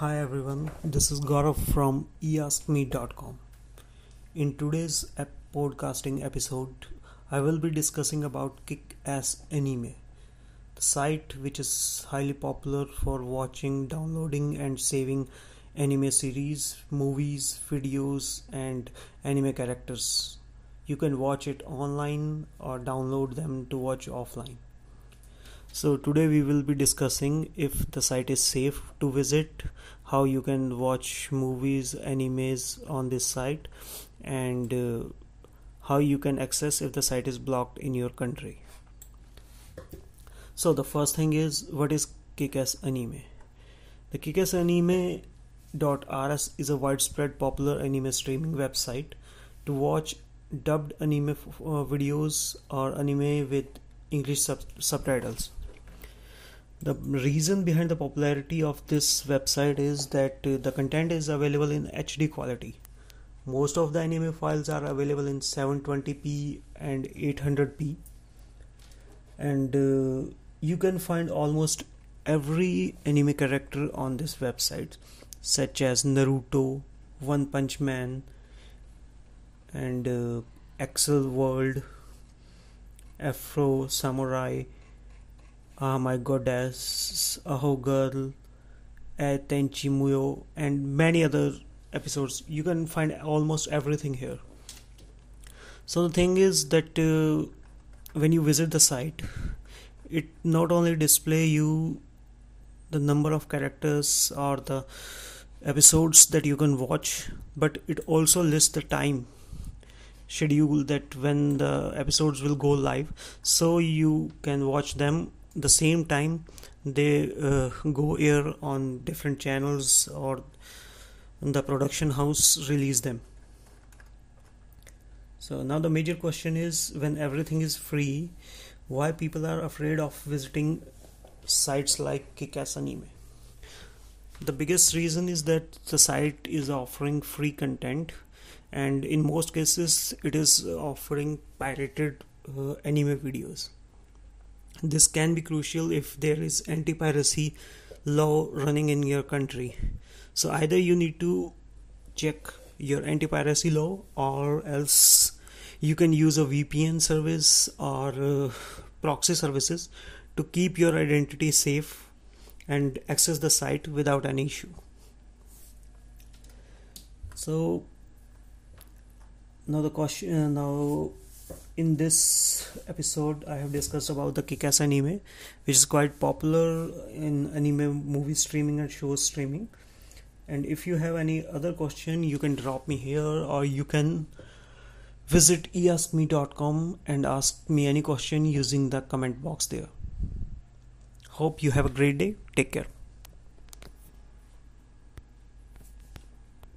Hi everyone, this is Gaurav from easkme.com. In today's ep- podcasting episode, I will be discussing about Kick Ass Anime, the site which is highly popular for watching, downloading, and saving anime series, movies, videos, and anime characters. You can watch it online or download them to watch offline. So today we will be discussing if the site is safe to visit, how you can watch movies, animes on this site, and uh, how you can access if the site is blocked in your country. So the first thing is what is Kickass Anime? The Kickass Anime.rs is a widespread popular anime streaming website to watch dubbed anime uh, videos or anime with English sub- subtitles. The reason behind the popularity of this website is that uh, the content is available in HD quality. Most of the anime files are available in 720p and 800p, and uh, you can find almost every anime character on this website, such as Naruto, One Punch Man, and uh, Accel World, Afro Samurai, Ah My Goddess, Aho Girl, Eh Tenchi Muyo, and many other episodes. You can find almost everything here. So the thing is that uh, when you visit the site, it not only display you the number of characters or the episodes that you can watch, but it also lists the time schedule that when the episodes will go live so you can watch them the same time they uh, go air on different channels or the production house release them. So now the major question is when everything is free why people are afraid of visiting sites like Kickass Anime? The biggest reason is that the site is offering free content and in most cases it is offering pirated uh, anime videos this can be crucial if there is anti-piracy law running in your country. So either you need to check your anti-piracy law or else you can use a vpn service or uh, proxy services to keep your identity safe and access the site without any issue. So now the question uh, now in this episode i have discussed about the kick-ass anime which is quite popular in anime movie streaming and show streaming. And if you have any other question you can drop me here or you can visit easkme.com and ask me any question using the comment box there. Hope you have a great day. Take care